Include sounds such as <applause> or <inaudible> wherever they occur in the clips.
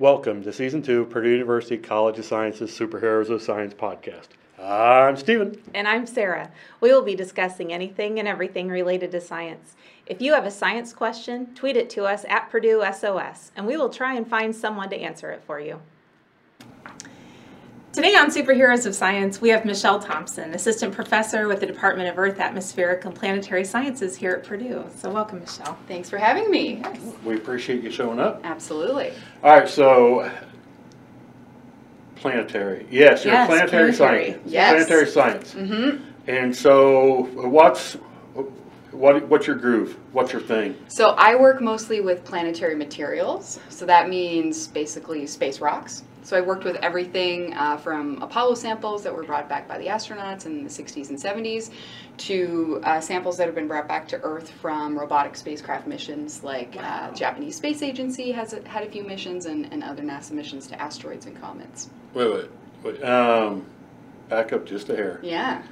Welcome to Season 2 Purdue University College of Sciences Superheroes of Science podcast. I'm Stephen. And I'm Sarah. We will be discussing anything and everything related to science. If you have a science question, tweet it to us at Purdue SOS, and we will try and find someone to answer it for you. Today on Superheroes of Science, we have Michelle Thompson, Assistant Professor with the Department of Earth, Atmospheric, and Planetary Sciences here at Purdue. So, welcome, Michelle. Thanks for having me. We appreciate you showing up. Absolutely. All right, so planetary. Yes, you're a Yes, planetary planetary. science. Yes. Planetary science. Mm-hmm. And so, what's what? What's your groove? What's your thing? So I work mostly with planetary materials. So that means basically space rocks. So I worked with everything uh, from Apollo samples that were brought back by the astronauts in the 60s and 70s to uh, samples that have been brought back to Earth from robotic spacecraft missions like uh, Japanese Space Agency has had a few missions and, and other NASA missions to asteroids and comets. Wait, wait, wait. Um, back up just a hair. Yeah.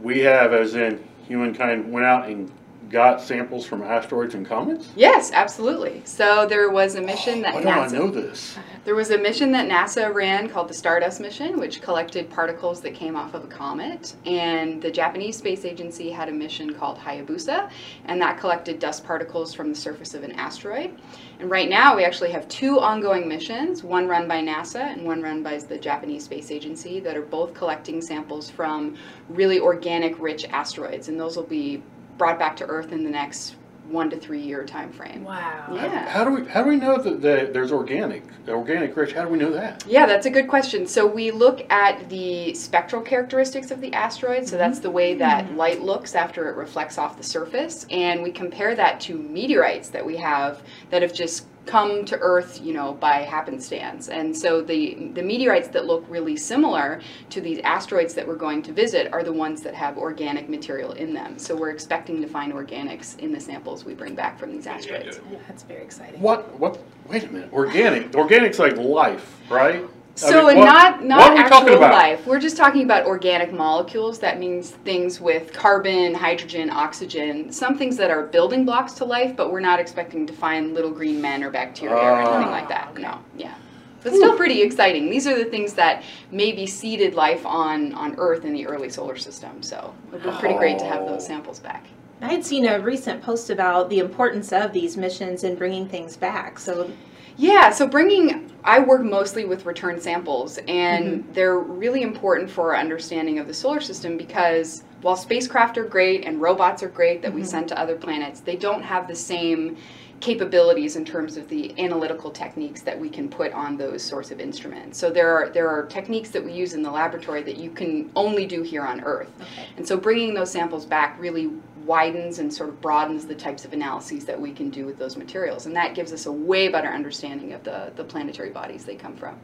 We have, as in humankind, went out and got samples from asteroids and comets. Yes, absolutely. So there was a mission that Why don't I know this? There was a mission that NASA ran called the Stardust mission, which collected particles that came off of a comet. And the Japanese Space Agency had a mission called Hayabusa, and that collected dust particles from the surface of an asteroid. And right now, we actually have two ongoing missions one run by NASA and one run by the Japanese Space Agency that are both collecting samples from really organic rich asteroids. And those will be brought back to Earth in the next one to three year time frame. Wow. Yeah. How do we how do we know that the, there's organic organic rich? How do we know that? Yeah, that's a good question. So we look at the spectral characteristics of the asteroid. So that's the way mm-hmm. that light looks after it reflects off the surface, and we compare that to meteorites that we have that have just come to Earth, you know, by happenstance. And so the the meteorites that look really similar to these asteroids that we're going to visit are the ones that have organic material in them. So we're expecting to find organics in the samples we bring back from these asteroids. That's very exciting. What what? Wait a minute. Organic. Organic's like life, right? I So mean, what- not not are we actual about? life. We're just talking about organic molecules. That means things with carbon, hydrogen, oxygen, some things that are building blocks to life, but we're not expecting to find little green men or bacteria or anything Ah. like that. No, yeah. But still pretty exciting. These are the things that maybe seeded life on on Earth in the early solar system. So it would be pretty great to have those Oh. samples back. I had seen a recent post about the importance of these missions in bringing things back. So, Yeah, so bringing, I work mostly with return samples, and mm-hmm. they're really important for our understanding of the solar system because while spacecraft are great and robots are great that we mm-hmm. send to other planets, they don't have the same capabilities in terms of the analytical techniques that we can put on those sorts of instruments. So there are there are techniques that we use in the laboratory that you can only do here on Earth. Okay. And so bringing those samples back really widens and sort of broadens the types of analyses that we can do with those materials. And that gives us a way better understanding of the, the planetary bodies they come from.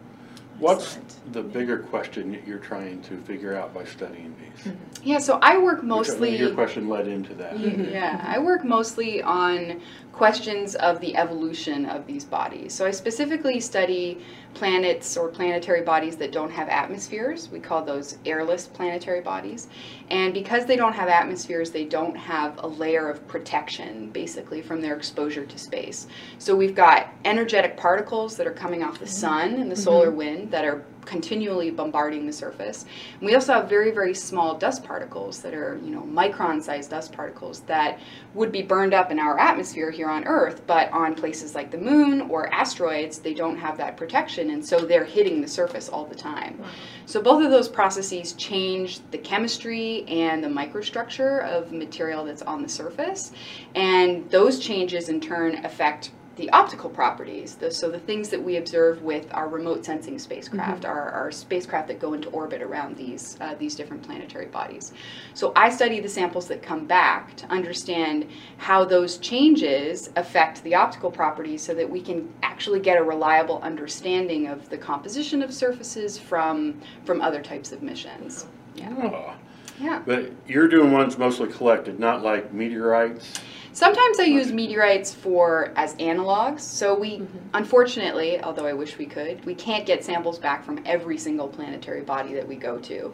What's Excellent. the bigger question that you're trying to figure out by studying these? Mm-hmm. Yeah, so I work Which- mostly. Your question led into that. Mm-hmm. Yeah, I work mostly on questions of the evolution of these bodies. So I specifically study planets or planetary bodies that don't have atmospheres. We call those airless planetary bodies. And because they don't have atmospheres, they don't have a layer of protection, basically, from their exposure to space. So we've got energetic particles that are coming off the mm-hmm. sun and the mm-hmm. solar wind that are continually bombarding the surface. And we also have very, very small dust particles that are, you know, micron-sized dust particles that would be burned up in our atmosphere here on Earth, but on places like the moon or asteroids, they don't have that protection, and so they're hitting the surface all the time. So both of those processes change the chemistry and the microstructure of material that's on the surface, and those changes in turn affect the optical properties. The, so the things that we observe with our remote sensing spacecraft, our, our spacecraft that go into orbit around these uh, these different planetary bodies. So I study the samples that come back to understand how those changes affect the optical properties, so that we can actually get a reliable understanding of the composition of surfaces from from other types of missions. Yeah. Oh. Yeah. But you're doing ones mostly collected, not like meteorites. Sometimes I use meteorites for as analogs. So we, mm-hmm. unfortunately, although I wish we could, we can't get samples back from every single planetary body that we go to.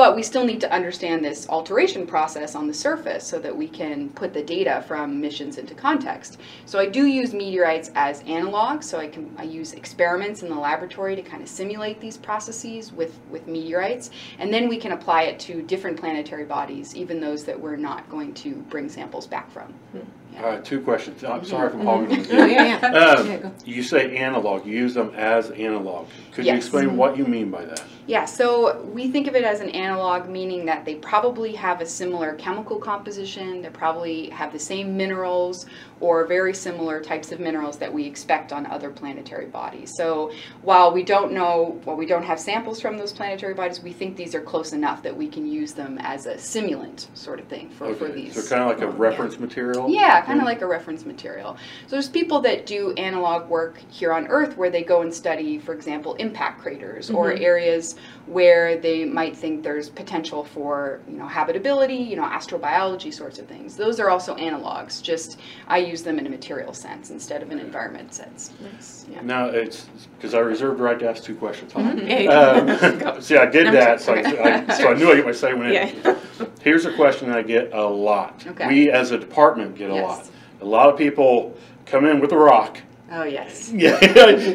But we still need to understand this alteration process on the surface so that we can put the data from missions into context. So I do use meteorites as analogs. So I can I use experiments in the laboratory to kind of simulate these processes with with meteorites, and then we can apply it to different planetary bodies, even those that we're not going to bring samples back from. Hmm. All right, uh, two questions. I'm sorry if I'm hogging you. yeah, yeah. Uh, yeah, Um, you say analog, you use them as analog. Could you Yes. explain what you mean by that? Yeah, so we think of it as an analog, meaning that they probably have a similar chemical composition, they probably have the same minerals or very similar types of minerals that we expect on other planetary bodies. So while we don't know, while we don't have samples from those planetary bodies, we think these are close enough that we can use them as a simulant sort of thing for, for Okay, these. so kind of like a um, reference material? Yeah, kind of mm-hmm. like a reference material. So there's people that do analog work here on Earth where they go and study, for example, impact craters or mm-hmm. areas where they might think there's potential for, you know, habitability, you know, astrobiology sorts of things. Those are also analogs. Just I use them in a material sense instead of an environment sense. It's- yeah. Now, it's, because I reserved the right to ask two questions. huh? Yeah, Um, <laughs> See, I did No, that, so I, okay. I- so I knew I get my second one in. Yeah. <laughs> Here's a question I get a lot. Okay. We, as a department, get a Yes. lot. A lot of people come in with a rock. Oh yes. <laughs> Yeah, I,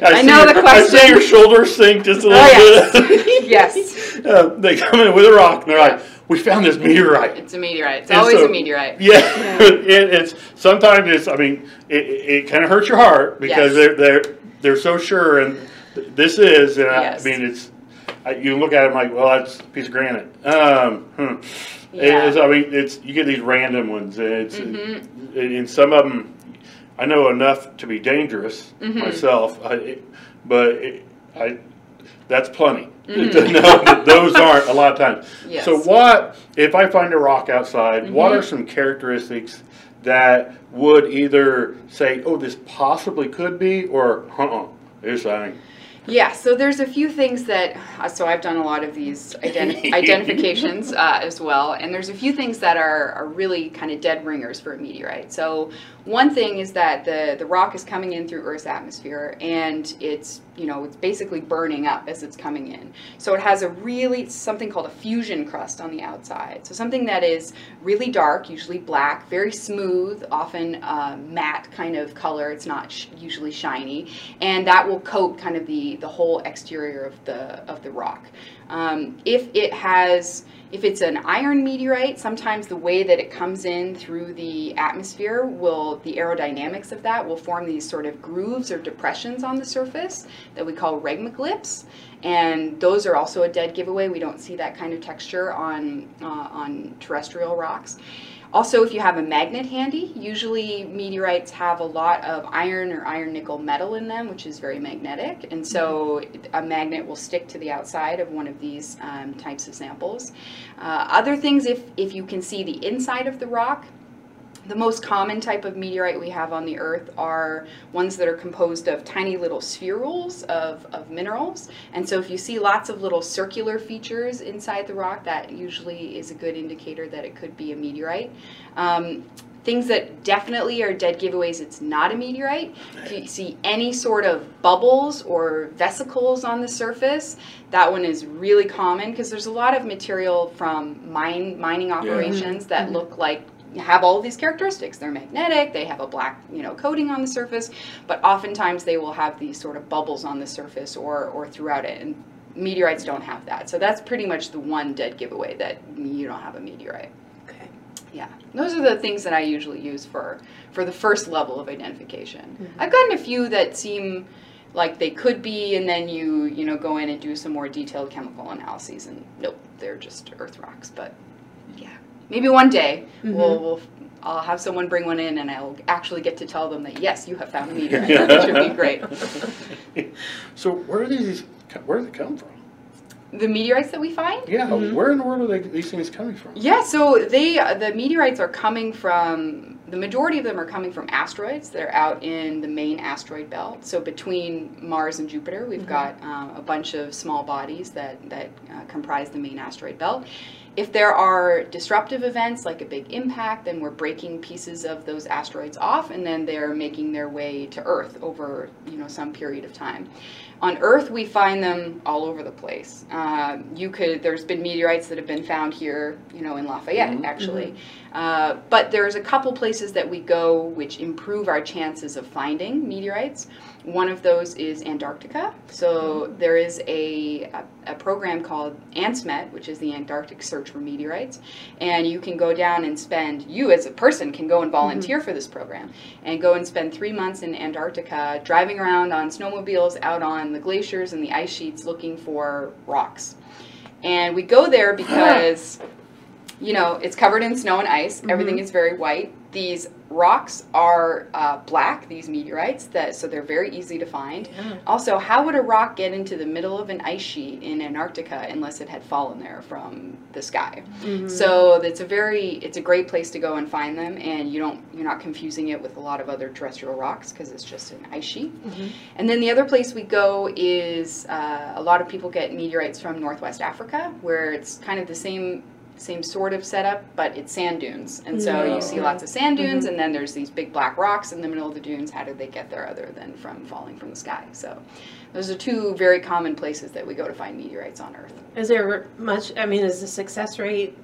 I see know your- the I see your shoulders sink just a Oh little bit. yes. <laughs> <laughs> yes. Uh, they come in with a rock and they're Yeah. like, "We found this meteorite." It's a meteorite. It's And always so- a meteorite. Yeah, it, it's sometimes it's. I mean, it, it, it kind of hurts your heart because Yes. they're they're they're so sure, and th- this is. And Yes. I, I mean, it's. I, you look at it like, well, that's a piece of granite. Um, hmm. Yeah. It's, I mean, it's you get these random ones. And it's Mhm. and, and some of them, I know enough to be dangerous Mhm. myself. I, but it, I, that's plenty. Mhm. know that those aren't a lot of times. Yes. So what if I find a rock outside? What Mhm. are some characteristics that would either say, "Oh, this possibly could be," or "Uh-uh, there's something." Yeah, so there's a few things that, uh, so I've done a lot of these identi- <laughs> identifications uh, as well, and there's a few things that are, are really kind of dead ringers for a meteorite. So one thing is that the, the rock is coming in through Earth's atmosphere, and it's, you know, it's basically burning up as it's coming in. So it has a really, something called a fusion crust on the outside. So something that is really dark, usually black, very smooth, often uh, matte kind of color. It's not sh- usually shiny, and that will coat kind of the the whole exterior of the of the rock. Um, if it has if it's an iron meteorite, sometimes the way that it comes in through the atmosphere will, the aerodynamics of that will form these sort of grooves or depressions on the surface that we call regmaglyphs. And those are also a dead giveaway. We don't see that kind of texture on, uh, on terrestrial rocks. Also, if you have a magnet handy, usually meteorites have a lot of iron or iron nickel metal in them, which is very magnetic. And so a magnet will stick to the outside of one of these um, types of samples. Uh, other things, if, if you can see the inside of the rock, the most common type of meteorite we have on the Earth are ones that are composed of tiny little spherules of, of minerals. And so if you see lots of little circular features inside the rock, that usually is a good indicator that it could be a meteorite. Um, things that definitely are dead giveaways it's not a meteorite. If you see any sort of bubbles or vesicles on the surface, that one is really common because there's a lot of material from mine mining operations that look like have all these characteristics. They're magnetic, they have a black, you know, coating on the surface, but oftentimes they will have these sort of bubbles on the surface or or throughout it and meteorites don't have that. So that's pretty much the one dead giveaway that you don't have a meteorite. Okay. Yeah, those are the things that I usually use for for the first level of identification. Mm-hmm. I've gotten a few that seem like they could be, and then you you know go in and do some more detailed chemical analyses, and nope, they're just earth rocks. But maybe one day we'll we'll. I'll have someone bring one in, and I'll actually get to tell them that yes, you have found a meteorite. <laughs> that should be great. <laughs> So where do these? Where do they come from? The meteorites that we find, Yeah, where in the world are they, these things coming from? Yeah, so they the meteorites are coming from the majority of them are coming from asteroids that are out in the main asteroid belt. So between Mars and Jupiter, we've got um, a bunch of small bodies that, that uh, comprise the main asteroid belt. If there are disruptive events like a big impact, then we're breaking pieces of those asteroids off and then they're making their way to Earth over you know some period of time. On Earth, we find them all over the place. Uh, you could there's been meteorites that have been found here, you know, in Lafayette Mhm. actually. Uh, but there's a couple places that we go which improve our chances of finding meteorites. One of those is Antarctica. So there is a, a, a program called ANSMET, which is the Antarctic Search for Meteorites. And you can go down and spend, you as a person can go and mm-hmm. volunteer for this program and go and spend three months in Antarctica driving around on snowmobiles out on the glaciers and the ice sheets looking for rocks. And we go there <laughs> because you know, it's covered in snow and ice. Everything mm-hmm. is very white. These rocks are uh, black, these meteorites, that so they're very easy to find. Yeah. Also, how would a rock get into the middle of an ice sheet in Antarctica unless it had fallen there from the sky? So it's a very, it's a great place to go and find them, and you don't, you're not confusing it with a lot of other terrestrial rocks because it's just an ice sheet. And then the other place we go is uh, a lot of people get meteorites from Northwest Africa, where it's kind of the same same sort of setup, but it's sand dunes. And so you see lots of sand dunes, mm-hmm. and then there's these big black rocks in the middle of the dunes. How did they get there other than from falling from the sky? So those are two very common places that we go to find meteorites on Earth. Is there much? I mean, is the success rate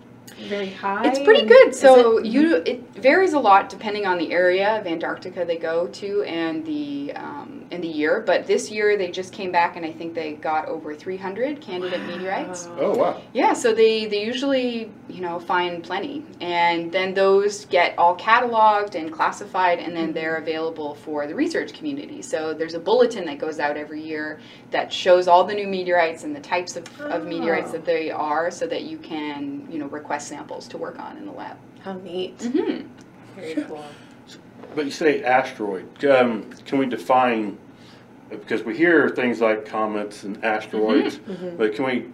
very high? It's pretty good. So it- you, it varies a lot depending on the area of Antarctica they go to and the um, and the year. But this year they just came back and I think they got over 300 candidate meteorites. Oh, wow. Yeah, so they, they usually, you know, find plenty. And then those get all cataloged and classified, and then they're available for the research community. So there's a bulletin that goes out every year that shows all the new meteorites and the types of, of meteorites Oh. that they are so that you can, you know, request samples to work on in the lab. How neat. hmm Very cool. But you say asteroid. Um, can we define? Because we hear things like comets and asteroids, Mhm. but can we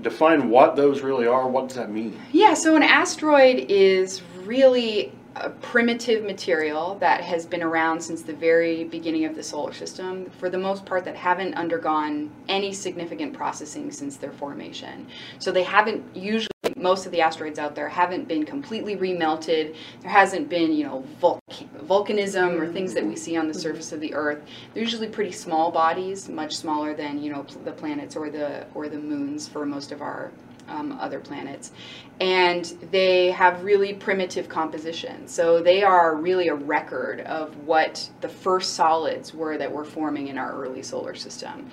define what those really are? What does that mean? Yeah, so an asteroid is really a primitive material that has been around since the very beginning of the solar system, for the most part, that haven't undergone any significant processing since their formation. So they haven't usually, most of the asteroids out there haven't been completely remelted. There hasn't been, you know, vul- volcanism or things that we see on the surface of the Earth. They're usually pretty small bodies, much smaller than, you know, pl- the planets or the or the moons for most of our um, other planets. And they have really primitive composition. So they are really a record of what the first solids were that were forming in our early solar system.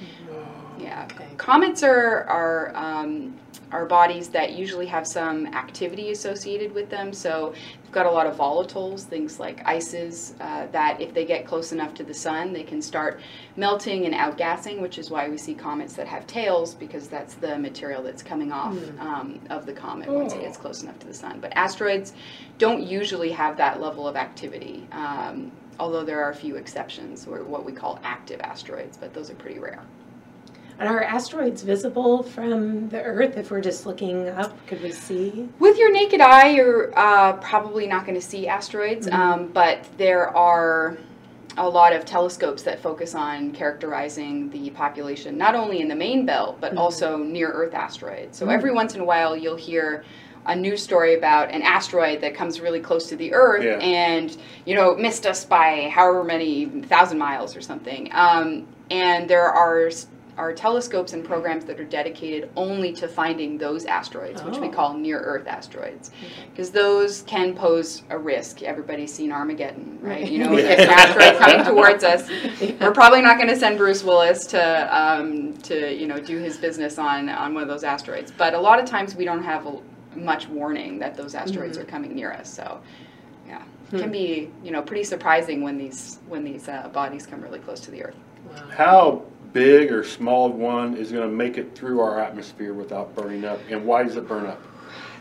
Yeah. Okay. Comets are, are, um, are bodies that usually have some activity associated with them. So we've got a lot of volatiles, things like ices, uh, that if they get close enough to the sun, they can start melting and outgassing, which is why we see comets that have tails, because that's the material that's coming off um, of the comet once it Oh. gets close enough to the sun. But asteroids don't usually have that level of activity. Um, Although there are a few exceptions, or what we call active asteroids, but those are pretty rare. And are asteroids visible from the Earth if we're just looking up? Could we see? With your naked eye, you're uh, probably not going to see asteroids, um, but there are a lot of telescopes that focus on characterizing the population, not only in the main belt, but also near Earth asteroids. So every once in a while, you'll hear a news story about an asteroid that comes really close to the Earth Yeah. and you know missed us by however many thousand miles or something. Um, and there are are telescopes and programs that are dedicated only to finding those asteroids, which we Oh. call near Earth asteroids, because those can pose a risk. Everybody's seen Armageddon, right? You know, <laughs> Yeah. if an asteroid coming <laughs> towards us, we're probably not going to send Bruce Willis to um, to you know do his business on on one of those asteroids. But a lot of times we don't have a, much warning that those asteroids are coming near us. So, yeah, it can be you know pretty surprising when these when these uh, bodies come really close to the Earth. Wow. How big or small one is going to make it through our atmosphere without burning up, and why does it burn up?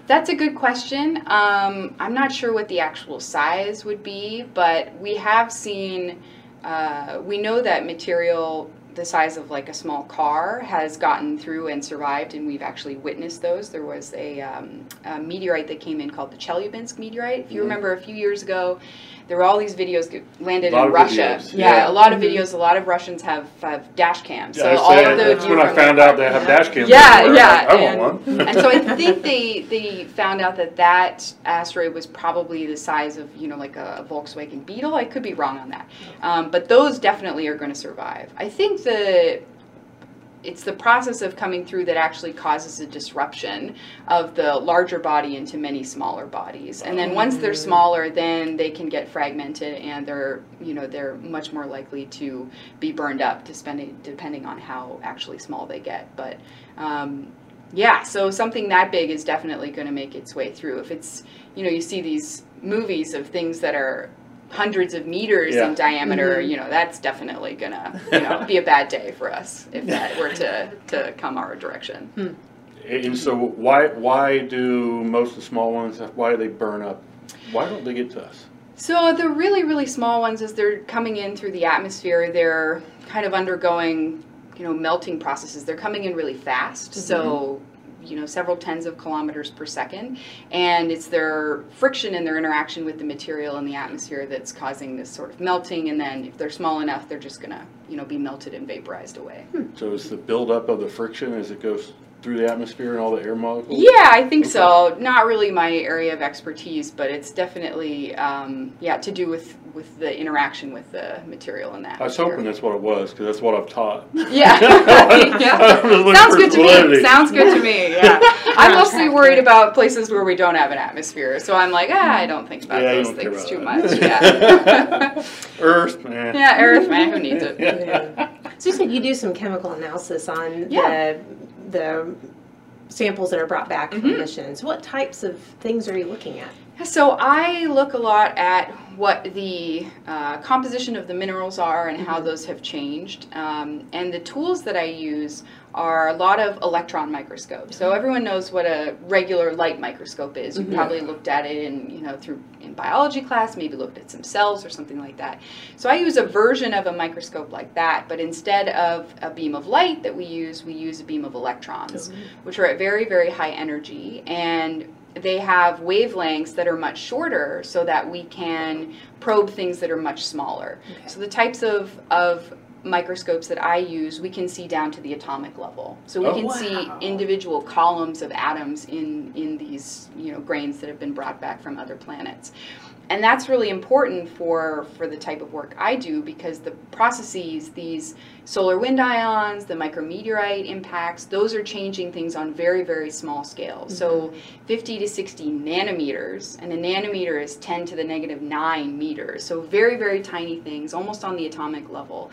That's a good question. Um, I'm not sure what the actual size would be, but we have seen, uh, we know that material the size of like a small car has gotten through and survived, and we've actually witnessed those. There was a, um, a meteorite that came in called the Chelyabinsk meteorite. If you Mhm. remember a few years ago, there were all these videos landed in Russia. yeah. yeah. a lot of Mhm. videos. A lot of Russians have, have dash cams. Yeah, I so all of that's when I found out they have dash cams. Yeah, everywhere. yeah, I and- want one. <laughs> and so I think they they found out that that asteroid was probably the size of you know like a Volkswagen Beetle. I could be wrong on that, um, but those definitely are going to survive. I think the it's the process of coming through that actually causes a disruption of the larger body into many smaller bodies. And then once they're smaller then they can get fragmented and they're you know they're much more likely to be burned up depending depending on how actually small they get. But um, yeah so something that big is definitely going to make its way through. If it's you know you see these movies of things that are hundreds of meters Yeah. in diameter Mhm. you know that's definitely gonna you know <laughs> be a bad day for us if that were to <laughs> to come our direction And so why why do most of the small ones why do they burn up? Why don't they get to us? So the really, really small ones, as they're coming in through the atmosphere, they're kind of undergoing, you know, melting processes. They're coming in really fast, so you know, several tens of kilometers per second, and it's their friction and their interaction with the material in the atmosphere that's causing this sort of melting. And then, if they're small enough, they're just gonna, you know, be melted and vaporized away. Hmm. So it's the buildup of the friction as it goes through the atmosphere and all the air molecules? Yeah, I think Okay. so. Not really my area of expertise, but it's definitely um, yeah to do with with the interaction with the material in that. I was hoping that's what it was because that's what I've taught. <laughs> Yeah, <laughs> yeah. Sounds for good to me. Sounds good to me. Yeah, I'm <laughs> mostly worried about places where we don't have an atmosphere, so I'm like, ah, I don't think about Yeah, those don't things about too that. much. Yeah, Earth, man. yeah, Earth, man, who needs it? Yeah. So you said you do some chemical analysis on Yeah. the the samples that are brought back from Mhm. missions. What types of things are you looking at? So I look a lot at what the uh, composition of the minerals are and how Mhm. those have changed. Um, and the tools that I use are a lot of electron microscopes. So everyone knows what a regular light microscope is. You Mhm. probably looked at it in, you know, through in biology class, maybe looked at some cells or something like that. So I use a version of a microscope like that, but instead of a beam of light that we use, we use a beam of electrons which are at very, very high energy. And they have wavelengths that are much shorter so that we can probe things that are much smaller. Okay. So the types of, of microscopes that I use, we can see down to the atomic level. So we Oh. can see individual columns of atoms in, in these you know grains that have been brought back from other planets. And that's really important for, for the type of work I do because the processes, these solar wind ions, the micrometeorite impacts, those are changing things on very, very small scales. Mm-hmm. So 50 to 60 nanometers, and a nanometer is 10 to the negative 9 meters. So very, very tiny things, almost on the atomic level.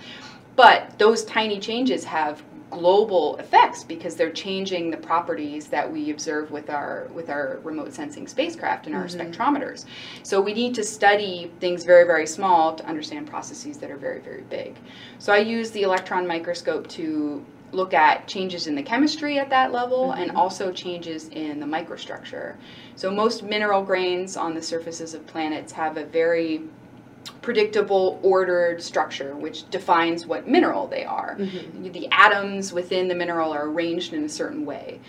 But those tiny changes have global effects because they're changing the properties that we observe with our with our remote sensing spacecraft and our Mhm. spectrometers. So we need to study things very very small to understand processes that are very very big. So I use the electron microscope to look at changes in the chemistry at that level and Mhm. also changes in the microstructure. So most mineral grains on the surfaces of planets have a very predictable ordered structure which defines what mineral they are Mhm. the atoms within the mineral are arranged in a certain way.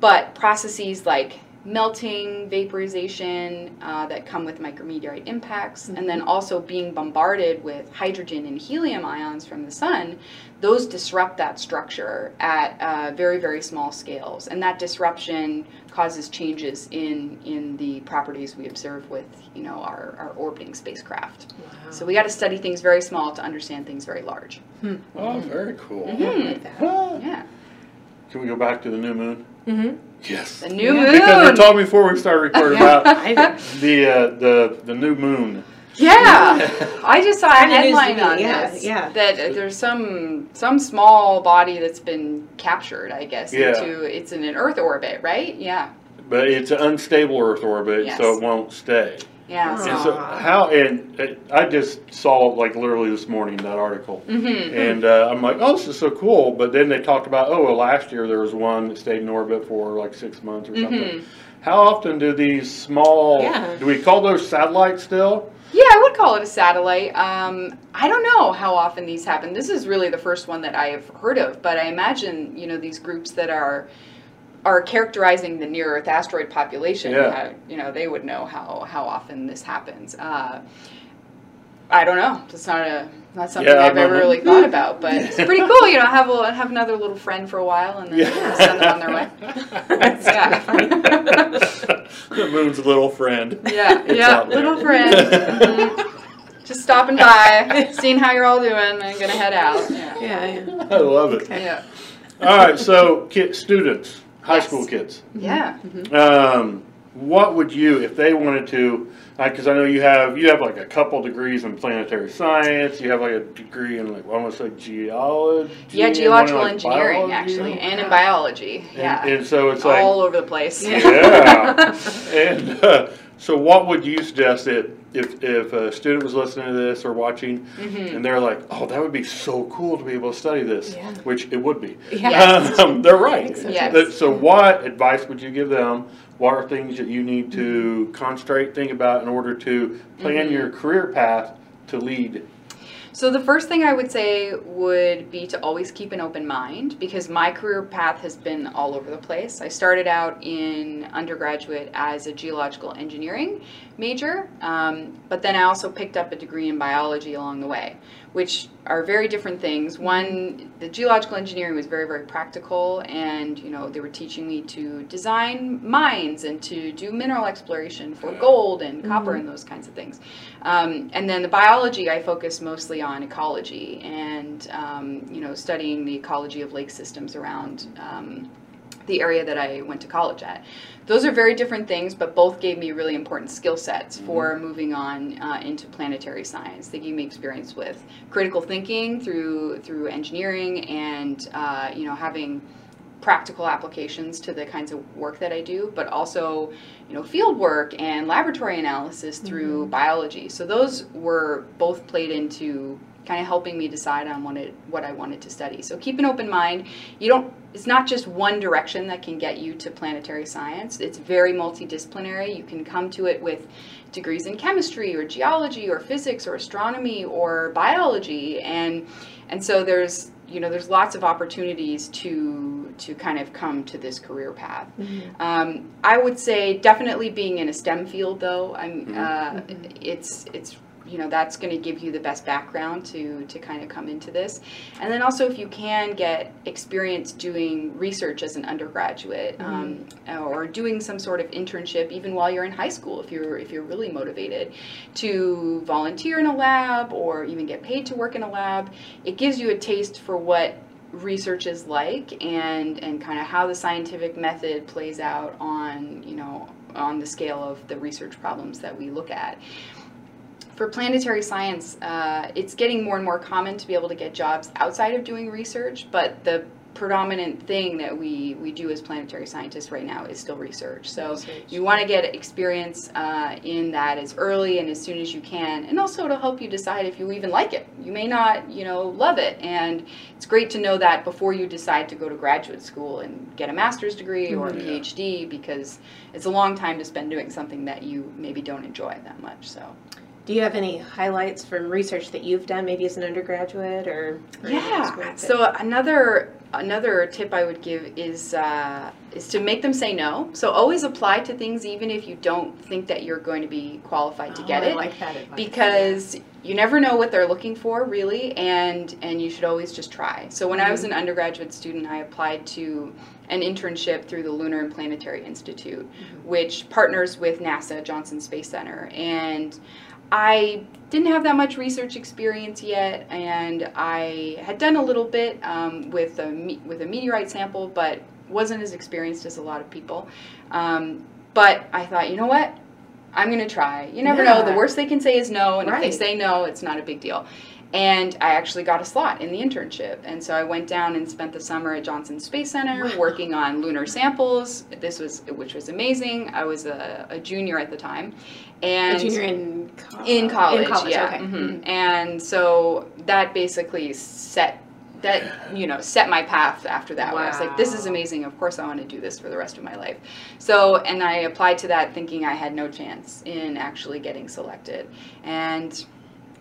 But processes like melting, vaporization uh, that come with micrometeorite impacts, and then also being bombarded with hydrogen and helium ions from the sun, those disrupt that structure at uh, very, very small scales. And that disruption causes changes in, in the properties we observe with you know, our, our orbiting spacecraft. Wow. So we got to study things very small to understand things very large. Oh, very cool. Mhm. Yeah, I like that. Ah. Yeah. Can we go back to the new moon? Mm-hmm. Yes. The new Yeah. moon. Because they told me before we started recording about <laughs> the uh, the the new moon. Yeah, <laughs> I just saw a Kinda news headline on yeah, this. yeah. That uh, there's some some small body that's been captured. I guess Yeah. into it's in an Earth orbit, right? Yeah, But it's an unstable Earth orbit, so it won't stay. yeah. And so how? And uh, I just saw like literally this morning that article, hmm and uh, I'm like, oh, this is so cool. But then they talked about, oh, well, last year there was one that stayed in orbit for like six months or something. Mhm. How often do these small? Yeah. Do we call those satellites still? Yeah, I would call it a satellite. Um, I don't know how often these happen. This is really the first one that I have heard of, but I imagine you know these groups that are are characterizing the near Earth asteroid population. Yeah. uh, you know, they would know how how often this happens. Uh, I don't know. It's not a not something Yeah, I've ever really thought about, but <laughs> it's pretty cool. You know, have a have another little friend for a while and then Yeah. send them on their way. <laughs> <laughs> Yeah. the moon's little friend. Yeah, It's yeah, little friend. Mhm. Just stopping by, seeing how you're all doing, and gonna head out. Yeah. Yeah, yeah. I love it. Yeah. All right, so kid, students, high Yes. school kids. Yeah. Um, what would you, if they wanted to, because I know you have you have like a couple degrees in planetary science. You have like a degree in like almost like geology. Yeah, and one in, geological like, engineering biology. actually, and in biology. And, Yeah. and so it's like all over the place. Yeah. <laughs> <laughs> and uh, so, what would you suggest that if if a student was listening to this or watching, Mm-hmm. and they're like, "Oh, that would be so cool to be able to study this," Yeah. which it would be. Yes. <laughs> Um, they're right. Yes. So, what advice would you give them? What are things that you need to concentrate, think about in order to plan Mhm. your career path to lead? So the first thing I would say would be to always keep an open mind because my career path has been all over the place. I started out in undergraduate as a geological engineering major, um, but then I also picked up a degree in biology along the way, which are very different things. One, the geological engineering was very, very practical, and you know they were teaching me to design mines and to do mineral exploration for gold and copper and those kinds of things. Um, and then the biology, I focused mostly on ecology and um, you know studying the ecology of lake systems around um, the area that I went to college at. Those are very different things, but both gave me really important skill sets for moving on uh, into planetary science. They gave me experience with critical thinking through through engineering and uh, you know having practical applications to the kinds of work that I do, but also, you know, field work and laboratory analysis through biology. So those were both played into kind of helping me decide on what it what I wanted to study. So keep an open mind. You don't it's not just one direction that can get you to planetary science. It's very multidisciplinary. You can come to it with degrees in chemistry or geology or physics or astronomy or biology and and so there's you know there's lots of opportunities to to kind of come to this career path um, i would say definitely being in a stem field though i'm uh, it's it's you know that's going to give you the best background to to kind of come into this. And then also if you can get experience doing research as an undergraduate um, or doing some sort of internship even while you're in high school if you're if you're really motivated to volunteer in a lab or even get paid to work in a lab it gives you a taste for what research is like and and kind of how the scientific method plays out on you know on the scale of the research problems that we look at for planetary science, uh, it's getting more and more common to be able to get jobs outside of doing research, but the predominant thing that we, we do as planetary scientists right now is still research. So Research. you want to get experience uh, in that as early and as soon as you can, and also it'll help you decide if you even like it. You may not, you know, love it, and it's great to know that before you decide to go to graduate school and get a master's degree or a Mhm. PhD, because it's a long time to spend doing something that you maybe don't enjoy that much. So. Do you have any highlights from research that you've done, maybe as an undergraduate or? or Yeah. So another another tip I would give is uh, is to make them say no. So always apply to things even if you don't think that you're going to be qualified to Oh, get I it, like that advice. because you never know what they're looking for really, and and you should always just try. So when I was an undergraduate student, I applied to an internship through the Lunar and Planetary Institute, which partners with NASA Johnson Space Center, and I didn't have that much research experience yet, and I had done a little bit um, with a with a meteorite sample, but wasn't as experienced as a lot of people. Um, but I thought, you know what? I'm gonna try. You never know. The worst they can say is no, and if Right. they say no, it's not a big deal. And I actually got a slot in the internship, and so I went down and spent the summer at Johnson Space Center Wow. working on lunar samples. This was which was amazing. I was a, a junior at the time, and a junior in, co- in college, In college, yeah. okay. mhm. And so that basically set that you know set my path after that. Where I was like, this is amazing. Of course, I want to do this for the rest of my life. So, and I applied to that thinking I had no chance in actually getting selected, and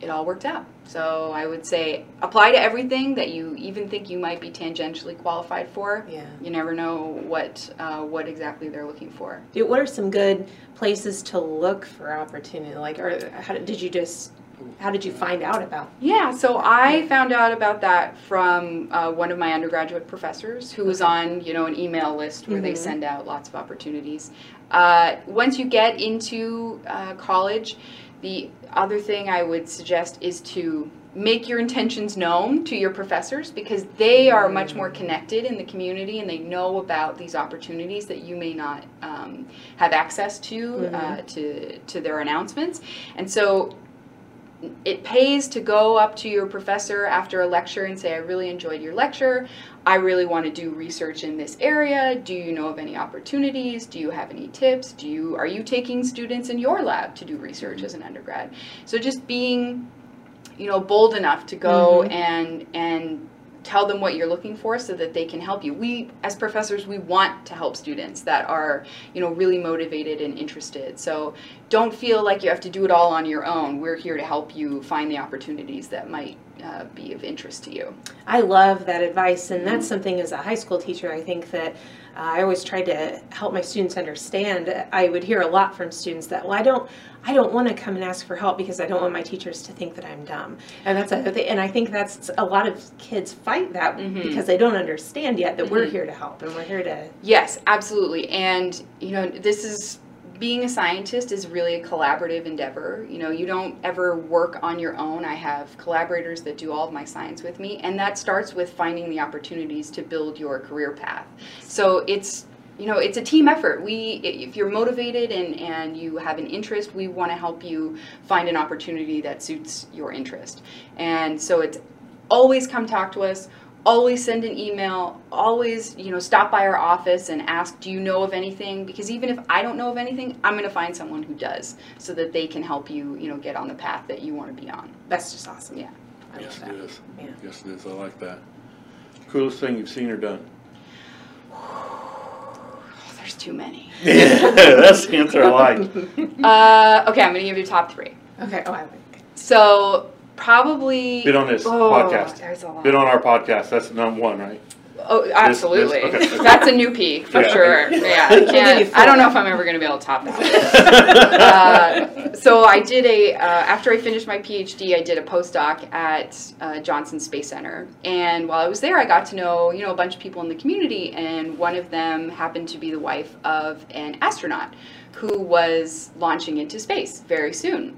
it all worked out. So I would say apply to everything that you even think you might be tangentially qualified for. Yeah. You never know what uh, what exactly they're looking for. What are some good places to look for opportunity? Like, or how did, did you just, how did you find out about? Yeah, so I found out about that from uh, one of my undergraduate professors who was on, you know, an email list where they Mhm. send out lots of opportunities. Uh, once you get into uh, college, the other thing I would suggest is to make your intentions known to your professors because they are much more connected in the community and they know about these opportunities that you may not um, have access to uh, to to their announcements. And so it pays to go up to your professor after a lecture and say, I really enjoyed your lecture. I really want to do research in this area. Do you know of any opportunities? Do you have any tips? Do you are you taking students in your lab to do research as an undergrad? So just being, you know, bold enough to go mm-hmm. and and tell them what you're looking for so that they can help you. We as professors we want to help students that are, you know, really motivated and interested. So don't feel like you have to do it all on your own. We're here to help you find the opportunities that might uh, be of interest to you. I love that advice, and that's something as a high school teacher, I think that uh, I always tried to help my students understand. I would hear a lot from students that, well, I don't, I don't want to come and ask for help because I don't want my teachers to think that I'm dumb, and that's a, and I think that's a lot of kids fight that Mhm. because they don't understand yet that we're Mhm. here to help and we're here to. Yes, absolutely. And you know, this is being a scientist is really a collaborative endeavor. You know, you don't ever work on your own. I have collaborators that do all of my science with me, and that starts with finding the opportunities to build your career path. So it's you know, it's a team effort. We, if you're motivated and, and you have an interest, we want to help you find an opportunity that suits your interest. And so it's always come talk to us always send an email always you know stop by our office and ask do you know of anything because even if i don't know of anything i'm going to find someone who does so that they can help you you know get on the path that you want to be on That's just awesome. Yeah. I Yes, love it that. is. Yeah. Yes, it is. I like that. Coolest thing you've seen or done? oh, <sighs> there's too many <laughs> That's the answer I like. <laughs> uh, okay i'm going to give you top three Okay. Oh, I like. so probably Been on this oh, podcast. there's a lot. Been on our podcast. That's number one, right? Oh, absolutely. this- okay. <laughs> That's a new peak for Yeah. sure. <laughs> Yeah, I We'll give you can't. I don't know if I'm ever going to be able to top that. <laughs> uh, so I did a uh, after I finished my PhD, I did a postdoc at uh, Johnson Space Center, and while I was there, I got to know you know a bunch of people in the community, and one of them happened to be the wife of an astronaut who was launching into space very soon.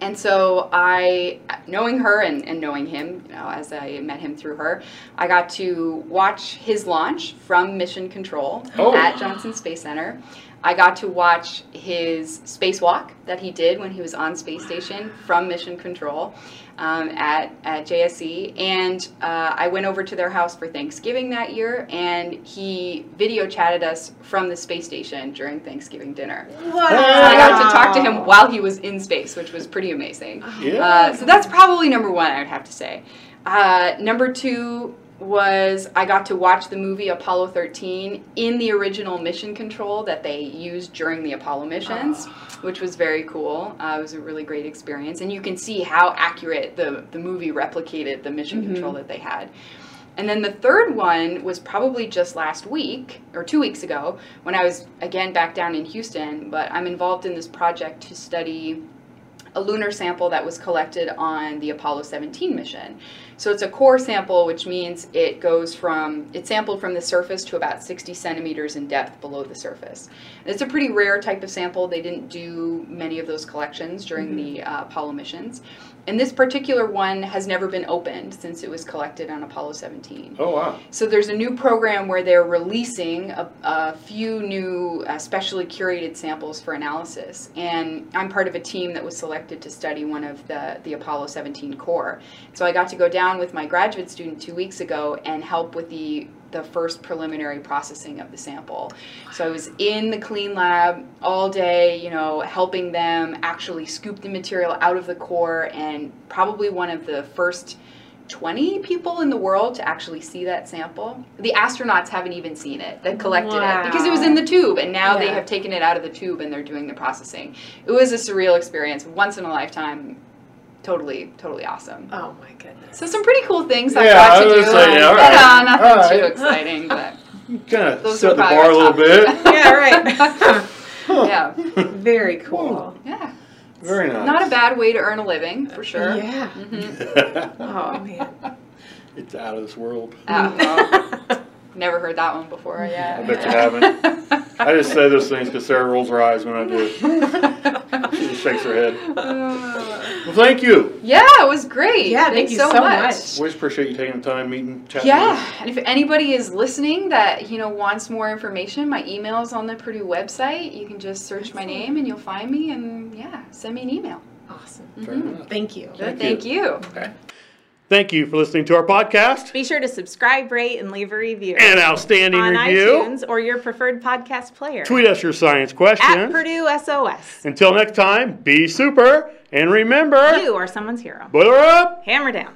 And so I, knowing her and, and knowing him, you know, as I met him through her, I got to watch his launch from Mission Control Oh. at Johnson Space Center. I got to watch his spacewalk that he did when he was on space station from Mission Control um, at, at JSC. And uh, I went over to their house for Thanksgiving that year, and he video chatted us from the space station during Thanksgiving dinner. Wow. So I got to talk to him while he was in space, which was pretty amazing. Yeah. Uh, so that's probably number one, I would have to say. Uh, number two was I got to watch the movie Apollo 13 in the original mission control that they used during the Apollo missions, which was very cool. Uh, it was a really great experience, and you can see how accurate the, the movie replicated the mission control that they had. And then the third one was probably just last week or two weeks ago when I was again back down in Houston. But I'm involved in this project to study a lunar sample that was collected on the Apollo 17 mission. So it's a core sample, which means it goes from, it's sampled from the surface to about 60 centimeters in depth below the surface. And it's a pretty rare type of sample. They didn't do many of those collections during the uh, Apollo missions. And this particular one has never been opened since it was collected on Apollo 17. oh wow. So there's a new program where they're releasing a, a few new uh, specially curated samples for analysis, and I'm part of a team that was selected to study one of the the Apollo 17 core. So I got to go down with my graduate student two weeks ago and help with the the first preliminary processing of the sample. So I was in the clean lab all day, you know, helping them actually scoop the material out of the core and probably one of the first 20 people in the world to actually see that sample. The astronauts haven't even seen it that collected it because it was in the tube, and now they have taken it out of the tube and they're doing the processing. It was a surreal experience, once in a lifetime. Totally, totally awesome. Oh my goodness. So some pretty cool things I Yeah, got I to was do. gonna say, yeah, all But, right. uh, nothing All too right. exciting, but <laughs> Kind of Those set were the probably bar a little bit. <laughs> Yeah, right. yeah, Very cool. yeah. Very nice. Not a bad way to earn a living, for sure. Yeah. <laughs> Mm-hmm. Oh man. it's out of this world. Uh, well, never heard that one before. Yeah. I bet you haven't. I just say those things because Sarah rolls her eyes when I do. She just shakes her head. <laughs> Uh, Well, thank you. yeah, it was great. Yeah, thank Thanks you so, so much. much. Always appreciate you taking the time, meeting, chatting. Yeah, and if anybody is listening that you know wants more information, my email is on the Purdue website. You can just search my name and you'll find me, and yeah, send me an email. Awesome. with us. Fair Mhm. Thank you. Thank Thank, you. you. Okay. Thank you for listening to our podcast. Be sure to subscribe, rate, and leave a review An outstanding on review. iTunes or your preferred podcast player. Tweet us your science questions. at. Purdue SOS. Until next time, be super and remember, You are someone's hero. boiler up. Hammer down.